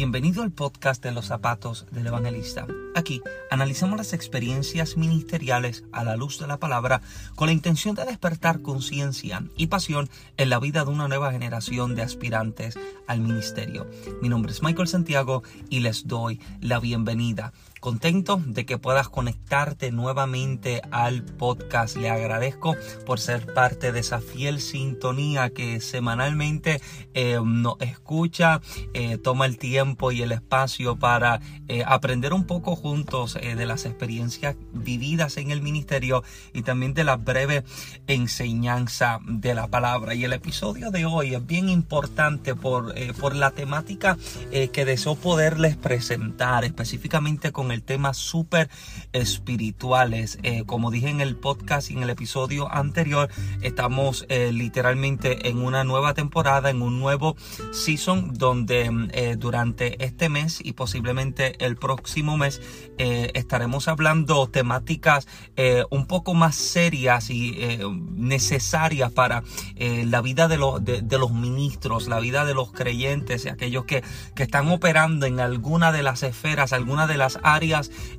Bienvenido al podcast de los zapatos del evangelista. Aquí analizamos las experiencias ministeriales a la luz de la palabra con la intención de despertar conciencia y pasión en la vida de una nueva generación de aspirantes al ministerio. Mi nombre es Michael Santiago y les doy la bienvenida. Contento de que puedas conectarte nuevamente al podcast. Le agradezco por ser parte de esa fiel sintonía que semanalmente eh, nos escucha, eh, toma el tiempo y el espacio para eh, aprender un poco juntos de las experiencias vividas en el ministerio y también de la breve enseñanza de la palabra. Y el episodio de hoy es bien importante por, por la temática que deseo poderles presentar específicamente con el tema súper espirituales. Eh, como dije en el podcast y en el episodio anterior, estamos eh, literalmente en una nueva temporada, en un nuevo season donde eh, durante este mes y posiblemente el próximo mes estaremos hablando temáticas un poco más serias y necesarias para la vida de, los de, los ministros, la vida de los creyentes y aquellos que, que están operando en alguna de las esferas, alguna de las áreas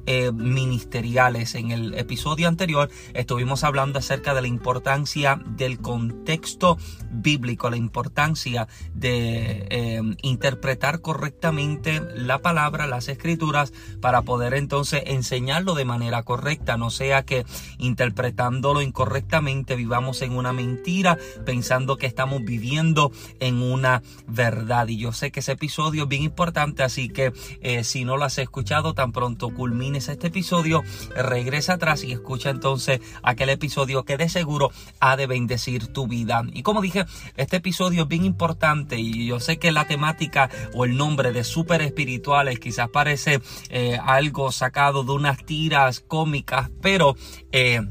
eh, ministeriales. En el episodio anterior estuvimos hablando acerca de la importancia del contexto bíblico, la importancia de eh, interpretar correctamente la palabra, las escrituras, para poder entonces enseñarlo de manera correcta, no sea que interpretándolo incorrectamente vivamos en una mentira, pensando que estamos viviendo en una verdad. Y yo sé que ese episodio es bien importante, así que eh, si no lo has escuchado tan pronto culmines este episodio, regresa atrás y escucha entonces aquel episodio que de seguro ha de bendecir tu vida. Y como dije, este episodio es bien importante y yo sé que la temática o el nombre de super espirituales quizás parece eh, algo sacado de unas tiras cómicas, pero eh,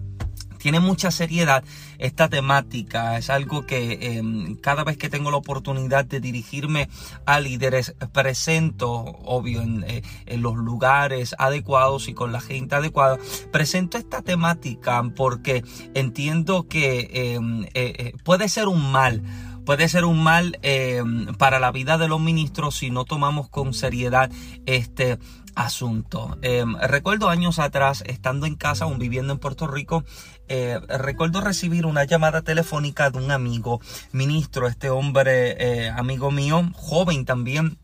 tiene mucha seriedad esta temática. Es algo que em, cada vez que tengo la oportunidad de dirigirme a líderes, presento, obvio, en, eh, los lugares adecuados y con la gente adecuada, presento esta temática porque entiendo que em, eh, eh, puede ser un mal puede ser un mal para la vida de los ministros si no tomamos con seriedad este asunto. Em, recuerdo años atrás, estando en casa, aún viviendo en Puerto Rico, eh, recuerdo recibir una llamada telefónica de un amigo ministro, este hombre eh, amigo mío, joven también,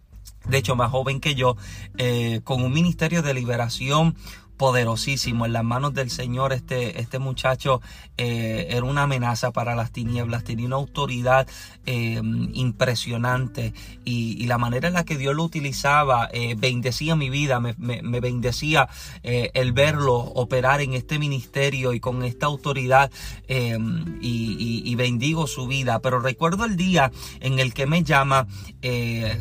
de hecho más joven que yo, eh, con un ministerio de liberación poderosísimo en las manos del Señor. Este, este muchacho eh, era una amenaza para las tinieblas, tenía una autoridad eh, impresionante y, la manera en la que Dios lo utilizaba eh, bendecía mi vida, me, bendecía el verlo operar en este ministerio y con esta autoridad y, y, bendigo su vida. Pero recuerdo el día en el que me llama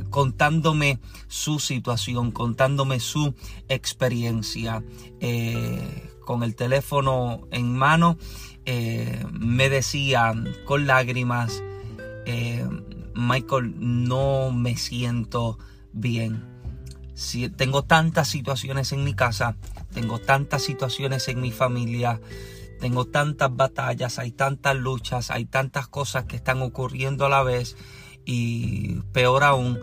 contándome su situación, contándome su experiencia. Eh, con el teléfono en mano, eh, me decía con lágrimas, eh, Michael, no me siento bien. Tengo tantas situaciones en mi casa, tengo tantas situaciones en mi familia, tengo tantas batallas, hay tantas luchas, hay tantas cosas que están ocurriendo a la vez y peor aún,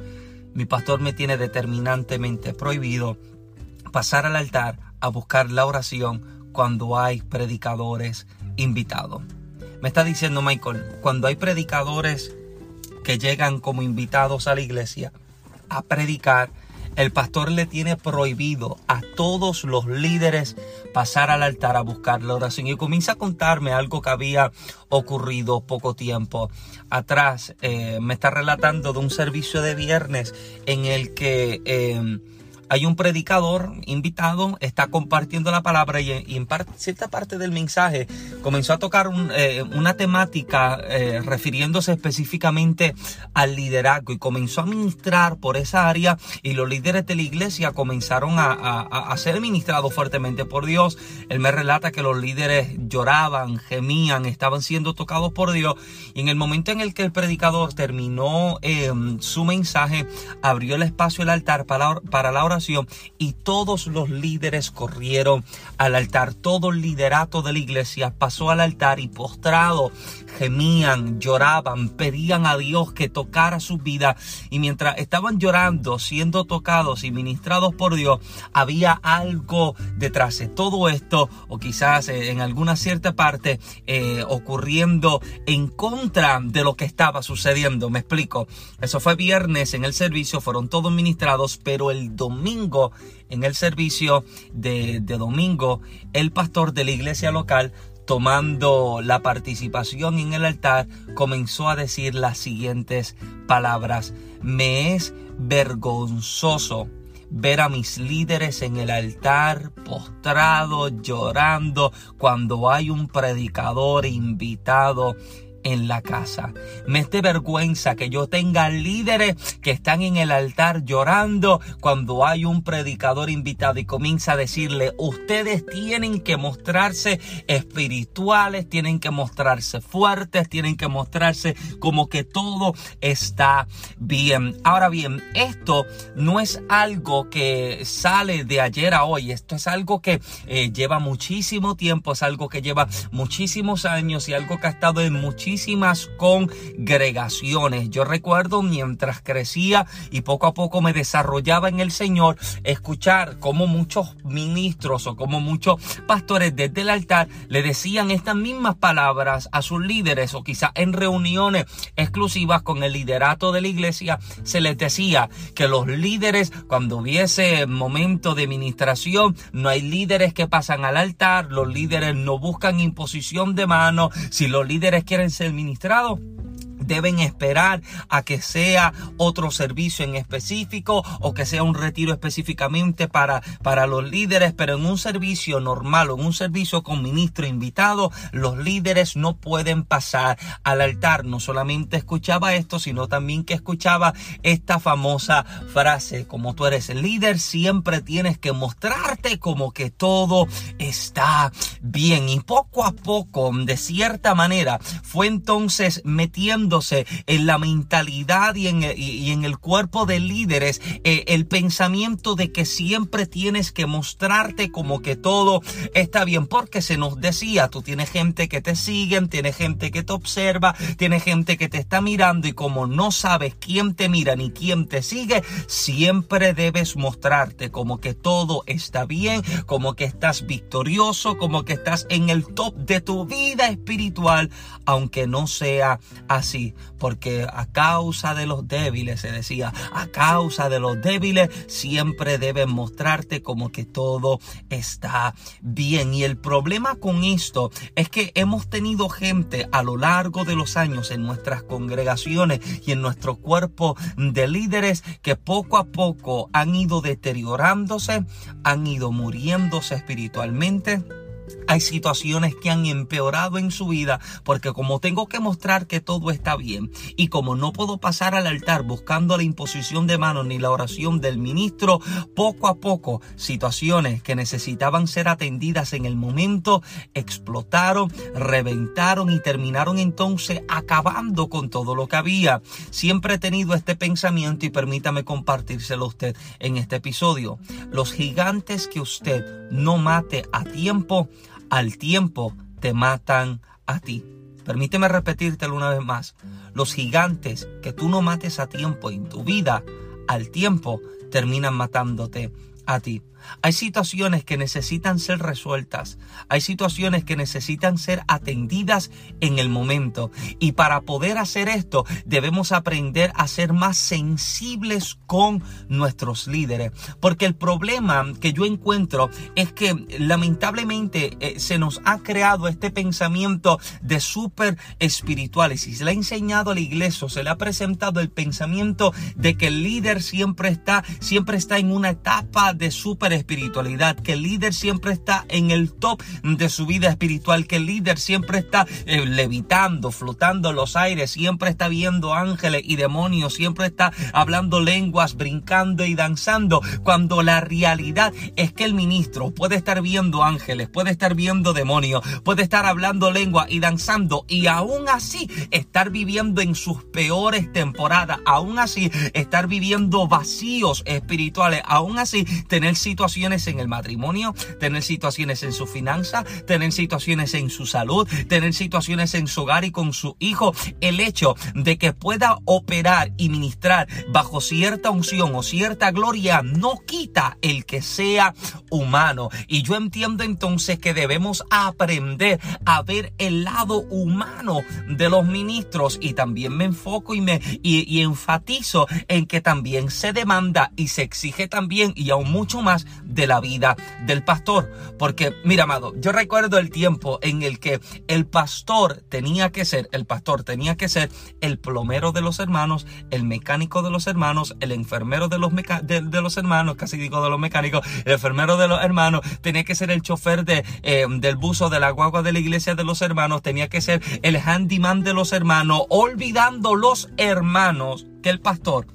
mi pastor me tiene determinantemente prohibido pasar al altar a buscar la oración cuando hay predicadores invitados. Me está diciendo Michael, cuando hay predicadores que llegan como invitados a la iglesia a predicar, el pastor le tiene prohibido a todos los líderes pasar al altar a buscar la oración. Y comienza a contarme algo que había ocurrido poco tiempo atrás. Eh, me está relatando de un servicio de viernes en el que... Eh, hay un predicador invitado, está compartiendo la palabra y, en cierta parte del mensaje comenzó a tocar eh, una temática eh, refiriéndose específicamente al liderazgo y comenzó a ministrar por esa área y los líderes de la iglesia comenzaron a, ser ministrados fuertemente por Dios. Él me relata que los líderes lloraban, gemían, estaban siendo tocados por Dios y en el momento en el que el predicador terminó em, su mensaje, abrió el espacio, el altar para la oración y todos los líderes corrieron al altar. Todo el liderato de la iglesia pasó al altar y postrado gemían, lloraban, pedían a Dios que tocara su vida y mientras estaban llorando, siendo tocados y ministrados por Dios, había algo detrás de todo esto o quizás eh, en alguna cierta parte eh, ocurriendo en contra de lo que estaba sucediendo. Me explico. Eso fue viernes en el servicio, fueron todos ministrados, pero el domingo en el servicio de, de domingo, el pastor de la iglesia local tomando la participación en el altar, comenzó a decir las siguientes palabras. Me es vergonzoso ver a mis líderes en el altar postrado, llorando, cuando hay un predicador invitado en la casa. Me es vergüenza que yo tenga líderes que están en el altar llorando cuando hay un predicador invitado y comienza a decirle, ustedes tienen que mostrarse espirituales, tienen que mostrarse fuertes, tienen que mostrarse como que todo está bien. Ahora bien, esto no es algo que sale de ayer a hoy, esto es algo que eh, lleva muchísimo tiempo, es algo que lleva muchísimos años y algo que ha estado en muchísimos congregaciones. Yo recuerdo mientras crecía y poco a poco me desarrollaba en el Señor, escuchar como muchos ministros o como muchos pastores desde el altar le decían estas mismas palabras a sus líderes o quizá en reuniones exclusivas con el liderato de la iglesia se les decía que los líderes cuando hubiese momento de ministración no hay líderes que pasan al altar, los líderes no buscan imposición de mano, si los líderes quieren ser administrado deben esperar a que sea otro servicio en específico o que sea un retiro específicamente para, para los líderes, pero en un servicio normal o en un servicio con ministro invitado, los líderes no pueden pasar al altar. No solamente escuchaba esto, sino también que escuchaba esta famosa frase, como tú eres el líder, siempre tienes que mostrarte como que todo está bien. Y poco a poco, de cierta manera, fue entonces metiendo en la mentalidad y en, el cuerpo de líderes eh, el pensamiento de que siempre tienes que mostrarte como que todo está bien, porque se nos decía, tú tienes gente que te siguen, tienes gente que te observa, tienes gente que te está mirando y como no sabes quién te mira ni quién te sigue, siempre debes mostrarte como que todo está bien, como que estás victorioso, como que estás en el top de tu vida espiritual, aunque no sea así porque a causa de los débiles, se decía, a causa de los débiles, siempre deben mostrarte como que todo está bien. Y el problema con esto es que hemos tenido gente a lo largo de los años en nuestras congregaciones y en nuestro cuerpo de líderes que poco a poco han ido deteriorándose, han ido muriéndose espiritualmente hay situaciones que han empeorado en su vida porque como tengo que mostrar que todo está bien y como no puedo pasar al altar buscando la imposición de manos ni la oración del ministro, poco a poco situaciones que necesitaban ser atendidas en el momento explotaron, reventaron y terminaron entonces acabando con todo lo que había. Siempre he tenido este pensamiento y permítame compartírselo a usted en este episodio. Los gigantes que usted no mate a tiempo, al tiempo te matan a ti. Permíteme repetírtelo una vez más. Los gigantes que tú no mates a tiempo en tu vida, al tiempo terminan matándote a ti. Hay situaciones que necesitan ser resueltas. Hay situaciones que necesitan ser atendidas en el momento. Y para poder hacer esto debemos aprender a ser más sensibles con nuestros líderes. Porque el problema que yo encuentro es que lamentablemente eh, se nos ha creado este pensamiento de súper espirituales. Y se le ha enseñado a la iglesia, se le ha presentado el pensamiento de que el líder siempre está, siempre está en una etapa de súper super espiritualidad, que el líder siempre está en el top de su vida espiritual, que el líder siempre está eh, levitando, flotando en los aires, siempre está viendo ángeles y demonios, siempre está hablando lenguas, brincando y danzando, cuando la realidad es que el ministro puede estar viendo ángeles, puede estar viendo demonios, puede estar hablando lengua y danzando y aún así estar viviendo en sus peores temporadas, aún así estar viviendo vacíos espirituales, aún así tener situaciones en el matrimonio, tener situaciones en su finanza, tener situaciones en su salud, tener situaciones en su hogar y con su hijo. El hecho de que pueda operar y ministrar bajo cierta unción o cierta gloria no quita el que sea humano. Y yo entiendo entonces que debemos aprender a ver el lado humano de los ministros y también me enfoco y me y, enfatizo en que también se demanda y se exige también y aún mucho más de la vida del pastor. Porque, mira, amado, yo recuerdo el tiempo en el que el pastor tenía que ser, el pastor tenía que ser el plomero de los hermanos, el mecánico de los hermanos, el enfermero de los, de, los hermanos, casi digo de los mecánicos, el enfermero de los hermanos, tenía que ser el chofer de, eh, del buzo de la guagua de la iglesia de los hermanos, tenía que ser el handyman de los hermanos, olvidando los hermanos que el pastor,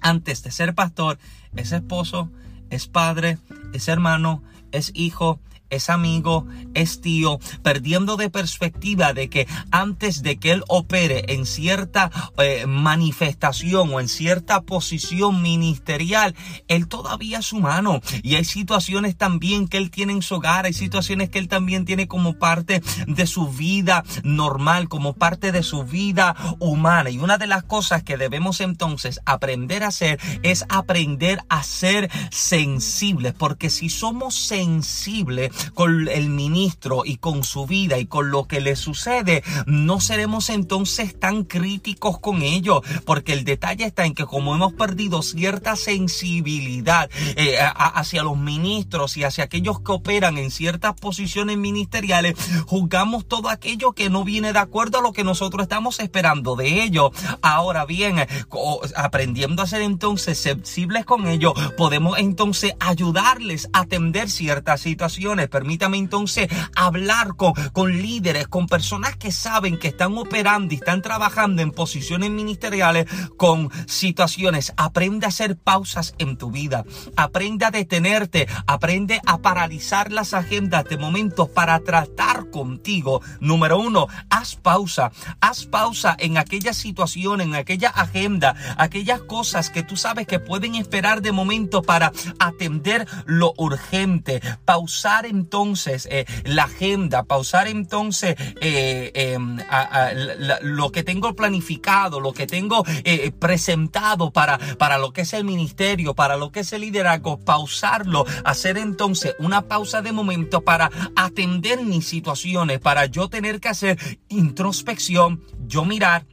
antes de ser pastor, es esposo, es padre, es hermano, es hijo, es amigo, es tío, perdiendo de perspectiva de que antes de que él opere en cierta eh, manifestación o en cierta posición ministerial, él todavía es humano. Y hay situaciones también que él tiene en su hogar, hay situaciones que él también tiene como parte de su vida normal, como parte de su vida humana. Y una de las cosas que debemos entonces aprender a hacer es aprender a ser sensibles, porque si somos sensibles, con el ministro y con su vida y con lo que le sucede, no seremos entonces tan críticos con ello, porque el detalle está en que como hemos perdido cierta sensibilidad eh, hacia los ministros y hacia aquellos que operan en ciertas posiciones ministeriales, juzgamos todo aquello que no viene de acuerdo a lo que nosotros estamos esperando de ellos. Ahora bien, aprendiendo a ser entonces sensibles con ellos, podemos entonces ayudarles a atender ciertas situaciones Permítame entonces hablar con, con líderes, con personas que saben que están operando y están trabajando en posiciones ministeriales con situaciones. Aprende a hacer pausas en tu vida. Aprende a detenerte. Aprende a paralizar las agendas de momentos para tratar contigo. Número uno, haz pausa. Haz pausa en aquella situación, en aquella agenda, aquellas cosas que tú sabes que pueden esperar de momento para atender lo urgente. Pausar en entonces eh, la agenda, pausar entonces eh, em, lo que tengo planificado, lo que tengo eh, presentado para, para lo que es el ministerio, para lo que es el liderazgo, pausarlo, hacer entonces una pausa de momento para atender mis situaciones, para yo tener que hacer introspección, yo mirar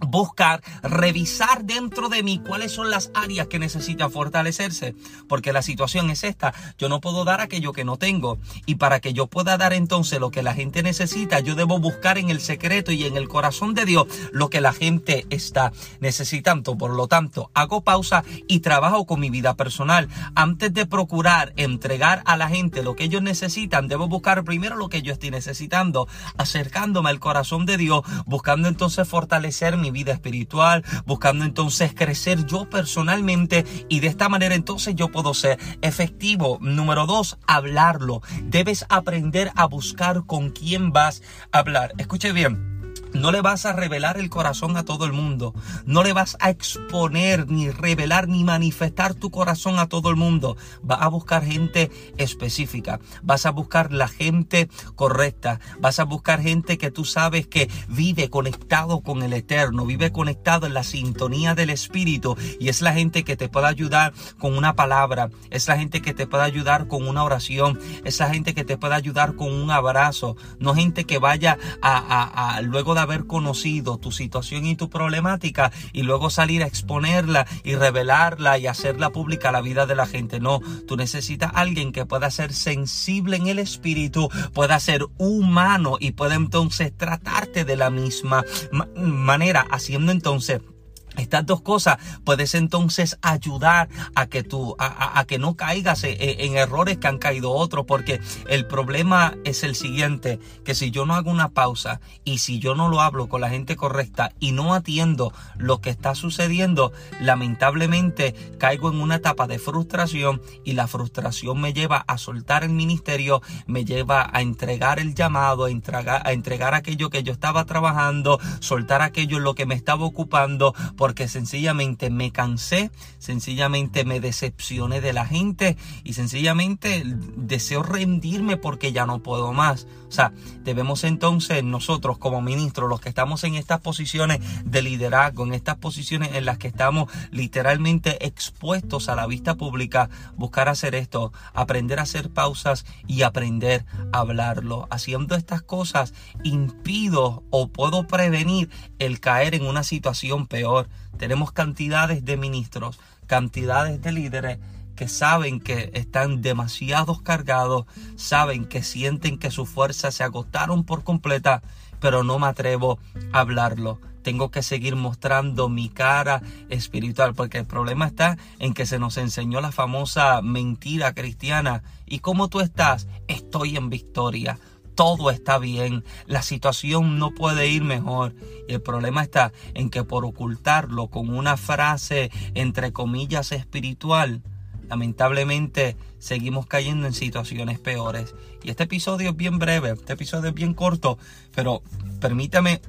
buscar, revisar dentro de mí cuáles son las áreas que necesitan fortalecerse, porque la situación es esta, yo no puedo dar aquello que no tengo y para que yo pueda dar entonces lo que la gente necesita, yo debo buscar en el secreto y en el corazón de Dios lo que la gente está necesitando, por lo tanto, hago pausa y trabajo con mi vida personal. Antes de procurar entregar a la gente lo que ellos necesitan, debo buscar primero lo que yo estoy necesitando, acercándome al corazón de Dios, buscando entonces fortalecer mi vida espiritual, buscando entonces crecer yo personalmente y de esta manera entonces yo puedo ser efectivo. Número dos, hablarlo. Debes aprender a buscar con quién vas a hablar. Escuche bien. No le vas a revelar el corazón a todo el mundo. No le vas a exponer, ni revelar, ni manifestar tu corazón a todo el mundo. Vas a buscar gente específica. Vas a buscar la gente correcta. Vas a buscar gente que tú sabes que vive conectado con el Eterno, vive conectado en la sintonía del Espíritu. Y es la gente que te puede ayudar con una palabra. Es la gente que te puede ayudar con una oración. Es la gente que te puede ayudar con un abrazo. No gente que vaya a, a, a luego de haber conocido tu situación y tu problemática y luego salir a exponerla y revelarla y hacerla pública a la vida de la gente. No, tú necesitas alguien que pueda ser sensible en el espíritu, pueda ser humano y pueda entonces tratarte de la misma manera, haciendo entonces estas dos cosas puedes entonces ayudar a que tú, a, que no caigas en, en, errores que han caído otros, porque el problema es el siguiente, que si yo no hago una pausa y si yo no lo hablo con la gente correcta y no atiendo lo que está sucediendo, lamentablemente caigo en una etapa de frustración y la frustración me lleva a soltar el ministerio, me lleva a entregar el llamado, a entregar, a entregar aquello que yo estaba trabajando, soltar aquello en lo que me estaba ocupando, porque sencillamente me cansé, sencillamente me decepcioné de la gente y sencillamente deseo rendirme porque ya no puedo más. O sea, debemos entonces nosotros como ministros, los que estamos en estas posiciones de liderazgo, en estas posiciones en las que estamos literalmente expuestos a la vista pública, buscar hacer esto, aprender a hacer pausas y aprender a hablarlo. Haciendo estas cosas impido o puedo prevenir el caer en una situación peor. Tenemos cantidades de ministros, cantidades de líderes que saben que están demasiado cargados, saben que sienten que sus fuerzas se agotaron por completa, pero no me atrevo a hablarlo. Tengo que seguir mostrando mi cara espiritual, porque el problema está en que se nos enseñó la famosa mentira cristiana. ¿Y cómo tú estás? Estoy en victoria todo está bien, la situación no puede ir mejor. Y el problema está en que por ocultarlo con una frase entre comillas espiritual, lamentablemente seguimos cayendo en situaciones peores. Y este episodio es bien breve, este episodio es bien corto, pero permítame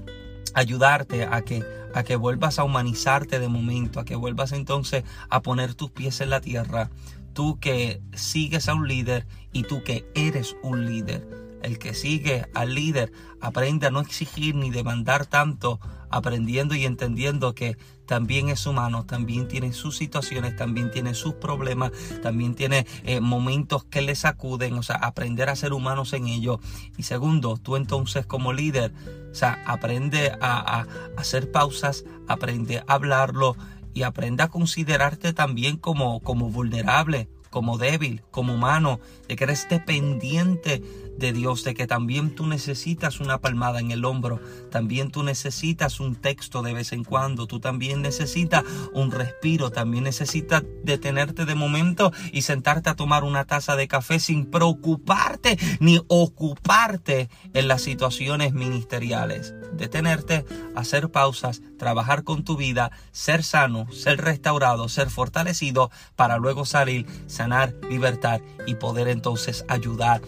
ayudarte a que a que vuelvas a humanizarte de momento, a que vuelvas entonces a poner tus pies en la tierra, tú que sigues a un líder y tú que eres un líder el que sigue al líder aprende a no exigir ni demandar tanto, aprendiendo y entendiendo que también es humano, también tiene sus situaciones, también tiene sus problemas, también tiene eh, momentos que le sacuden, o sea, aprender a ser humanos en ello. Y segundo, tú entonces como líder, o sea, aprende a, hacer pausas, aprende a hablarlo y aprende a considerarte también como, como vulnerable, como débil, como humano, de que eres dependiente de Dios, de que también tú necesitas una palmada en el hombro, también tú necesitas un texto de vez en cuando, tú también necesitas un respiro, también necesitas detenerte de momento y sentarte a tomar una taza de café sin preocuparte ni ocuparte en las situaciones ministeriales. Detenerte, hacer pausas, trabajar con tu vida, ser sano, ser restaurado, ser fortalecido para luego salir, sanar, libertar y poder entonces ayudar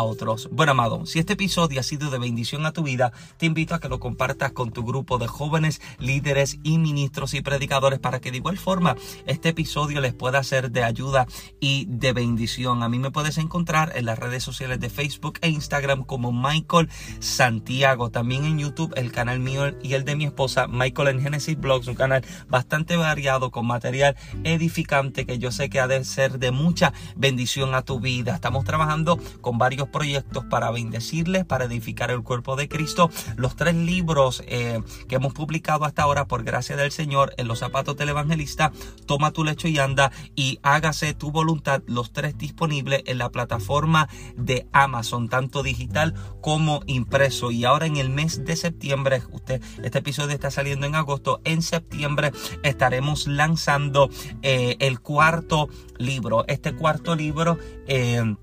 otros. Bueno, amado, si este episodio ha sido de bendición a tu vida, te invito a que lo compartas con tu grupo de jóvenes, líderes y ministros y predicadores para que de igual forma este episodio les pueda ser de ayuda y de bendición. A mí me puedes encontrar en las redes sociales de Facebook e Instagram como Michael Santiago. También en YouTube el canal mío y el de mi esposa Michael en Genesis Blogs, un canal bastante variado con material edificante que yo sé que ha de ser de mucha bendición a tu vida. Estamos trabajando con varios proyectos para bendecirles, para edificar el cuerpo de Cristo. Los tres libros eh, que hemos publicado hasta ahora, por gracia del Señor, en los zapatos del evangelista, toma tu lecho y anda y hágase tu voluntad. Los tres disponibles en la plataforma de Amazon, tanto digital como impreso. Y ahora en el mes de septiembre, usted, este episodio está saliendo en agosto, en septiembre estaremos lanzando eh, el cuarto libro. Este cuarto libro eh,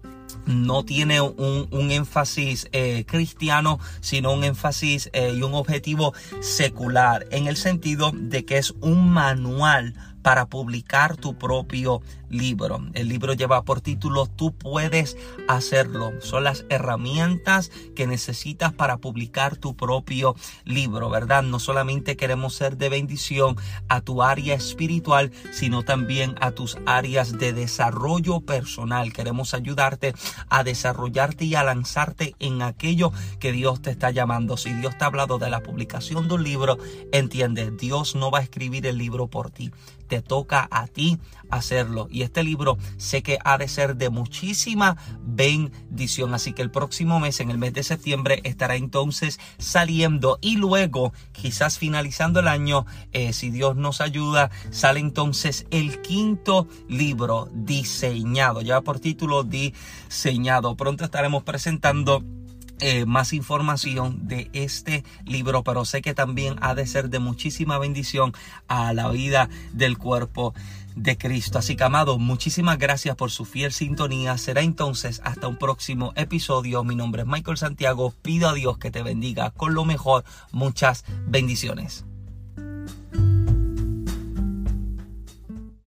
no tiene un, énfasis eh, cristiano, sino un énfasis eh, y un objetivo secular, en el sentido de que es un manual para publicar tu propio libro. El libro lleva por título Tú puedes hacerlo. Son las herramientas que necesitas para publicar tu propio libro, ¿verdad? No solamente queremos ser de bendición a tu área espiritual, sino también a tus áreas de desarrollo personal. Queremos ayudarte a desarrollarte y a lanzarte en aquello que Dios te está llamando. Si Dios te ha hablado de la publicación de un libro, entiende, Dios no va a escribir el libro por ti te toca a ti hacerlo. Y este libro sé que ha de ser de muchísima bendición. Así que el próximo mes, en el mes de septiembre, estará entonces saliendo y luego, quizás finalizando el año, eh, si Dios nos ayuda, sale entonces el quinto libro diseñado, ya por título diseñado. Pronto estaremos presentando eh, más información de este libro, pero sé que también ha de ser de muchísima bendición a la vida del cuerpo de Cristo. Así que, amado, muchísimas gracias por su fiel sintonía. Será entonces hasta un próximo episodio. Mi nombre es Michael Santiago. Pido a Dios que te bendiga con lo mejor. Muchas bendiciones.